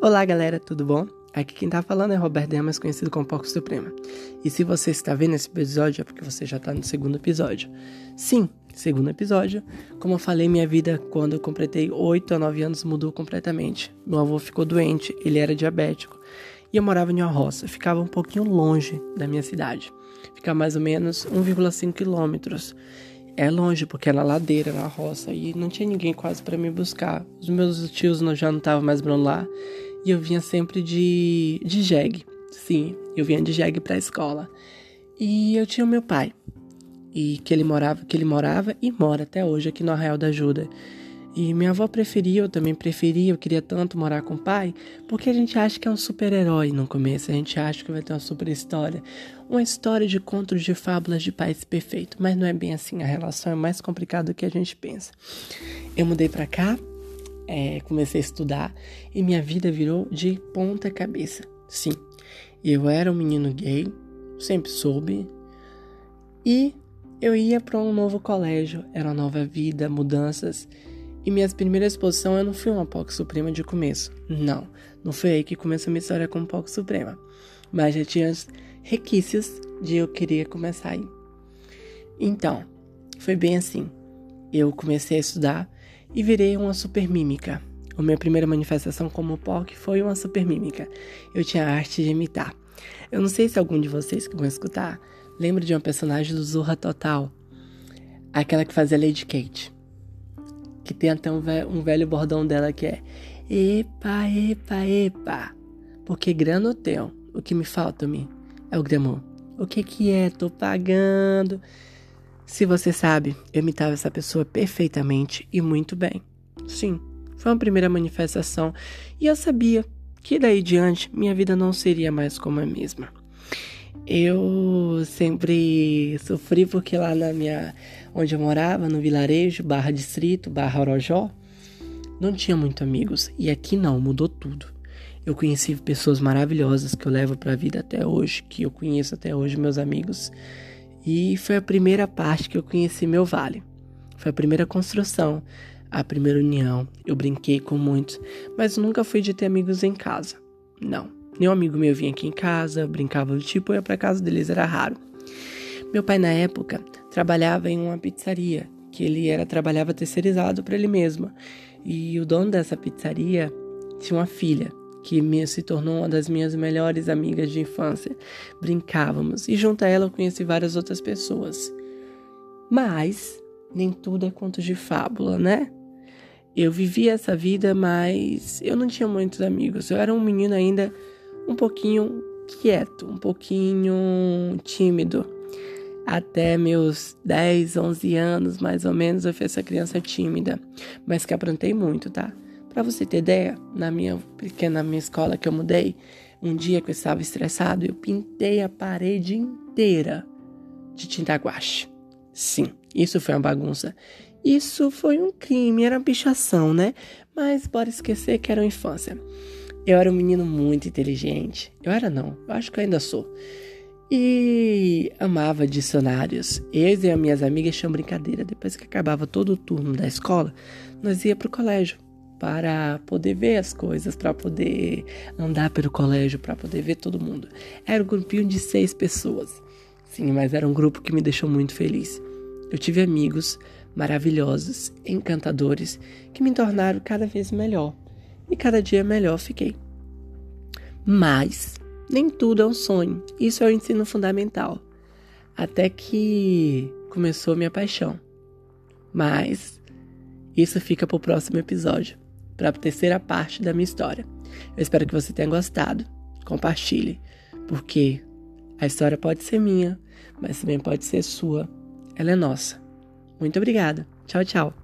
Olá, galera, tudo bom? Aqui quem tá falando é Roberto Demas, conhecido como Porco Suprema. E se você está vendo esse episódio, é porque você já tá no segundo episódio. Sim, segundo episódio. Como eu falei, minha vida, quando eu completei 8 a 9 anos, mudou completamente. Meu avô ficou doente, ele era diabético. E eu morava em uma roça, ficava um pouquinho longe da minha cidade. Ficava mais ou menos 1,5 quilômetros. É longe, porque era ladeira, na roça, e não tinha ninguém quase para me buscar. Os meus tios já não estavam mais morando lá, e eu vinha sempre de, de jegue. Sim, eu vinha de jegue pra escola. E eu tinha o meu pai, e que ele morava, que ele morava e mora até hoje aqui no Arraial da Ajuda. E minha avó preferia, eu também preferia, eu queria tanto morar com o pai, porque a gente acha que é um super-herói no começo, a gente acha que vai ter uma super história, uma história de contos de fábulas de pais perfeito, mas não é bem assim, a relação é mais complicada do que a gente pensa. Eu mudei para cá, é, comecei a estudar e minha vida virou de ponta cabeça. Sim, eu era um menino gay, sempre soube, e eu ia para um novo colégio, era uma nova vida, mudanças. E minha primeira exposição eu não fui uma POC Suprema de começo. Não, não foi aí que começou a minha história como POC Suprema. Mas já tinha requisitos de eu querer começar aí. Então, foi bem assim. Eu comecei a estudar e virei uma super mímica. A minha primeira manifestação como POC foi uma super mímica. Eu tinha a arte de imitar. Eu não sei se algum de vocês que vão escutar lembra de uma personagem do Zorra Total. Aquela que fazia Lady Kate que tem até um velho, um velho bordão dela que é Epa, epa, epa. Porque grana eu tenho. O que me falta, me é o gramor. O que que é? Tô pagando. Se você sabe, eu imitava essa pessoa perfeitamente e muito bem. Sim, foi uma primeira manifestação e eu sabia que daí diante minha vida não seria mais como a mesma. Eu sempre sofri porque lá na minha onde eu morava, no vilarejo, barra distrito, barra Orojó, não tinha muito amigos. E aqui não, mudou tudo. Eu conheci pessoas maravilhosas que eu levo para a vida até hoje, que eu conheço até hoje, meus amigos. E foi a primeira parte que eu conheci meu vale. Foi a primeira construção, a primeira união. Eu brinquei com muitos, mas nunca fui de ter amigos em casa. Não. Nenhum amigo meu vinha aqui em casa, brincava do tipo, ia pra casa deles, era raro. Meu pai, na época, trabalhava em uma pizzaria, que ele era trabalhava terceirizado para ele mesmo. E o dono dessa pizzaria tinha uma filha, que me, se tornou uma das minhas melhores amigas de infância. Brincávamos, e junto a ela eu conheci várias outras pessoas. Mas nem tudo é conto de fábula, né? Eu vivia essa vida, mas eu não tinha muitos amigos. Eu era um menino ainda um pouquinho quieto, um pouquinho tímido até meus 10, 11 anos, mais ou menos, eu fui essa criança tímida, mas que aprontei muito, tá? Para você ter ideia, na minha pequena minha escola que eu mudei, um dia que eu estava estressado, eu pintei a parede inteira de tinta guache. Sim, isso foi uma bagunça. Isso foi um crime, era uma pichação, né? Mas bora esquecer que era uma infância. Eu era um menino muito inteligente. Eu era não, eu acho que eu ainda sou e amava dicionários. Eu e as minhas amigas tinham brincadeira. Depois que acabava todo o turno da escola, nós ia para o colégio para poder ver as coisas, para poder andar pelo colégio, para poder ver todo mundo. Era um grupinho de seis pessoas. Sim, mas era um grupo que me deixou muito feliz. Eu tive amigos maravilhosos, encantadores, que me tornaram cada vez melhor. E cada dia melhor fiquei. Mas nem tudo é um sonho. Isso é o ensino fundamental. Até que começou minha paixão. Mas isso fica para o próximo episódio, para a terceira parte da minha história. Eu espero que você tenha gostado. Compartilhe, porque a história pode ser minha, mas também pode ser sua. Ela é nossa. Muito obrigada. Tchau, tchau.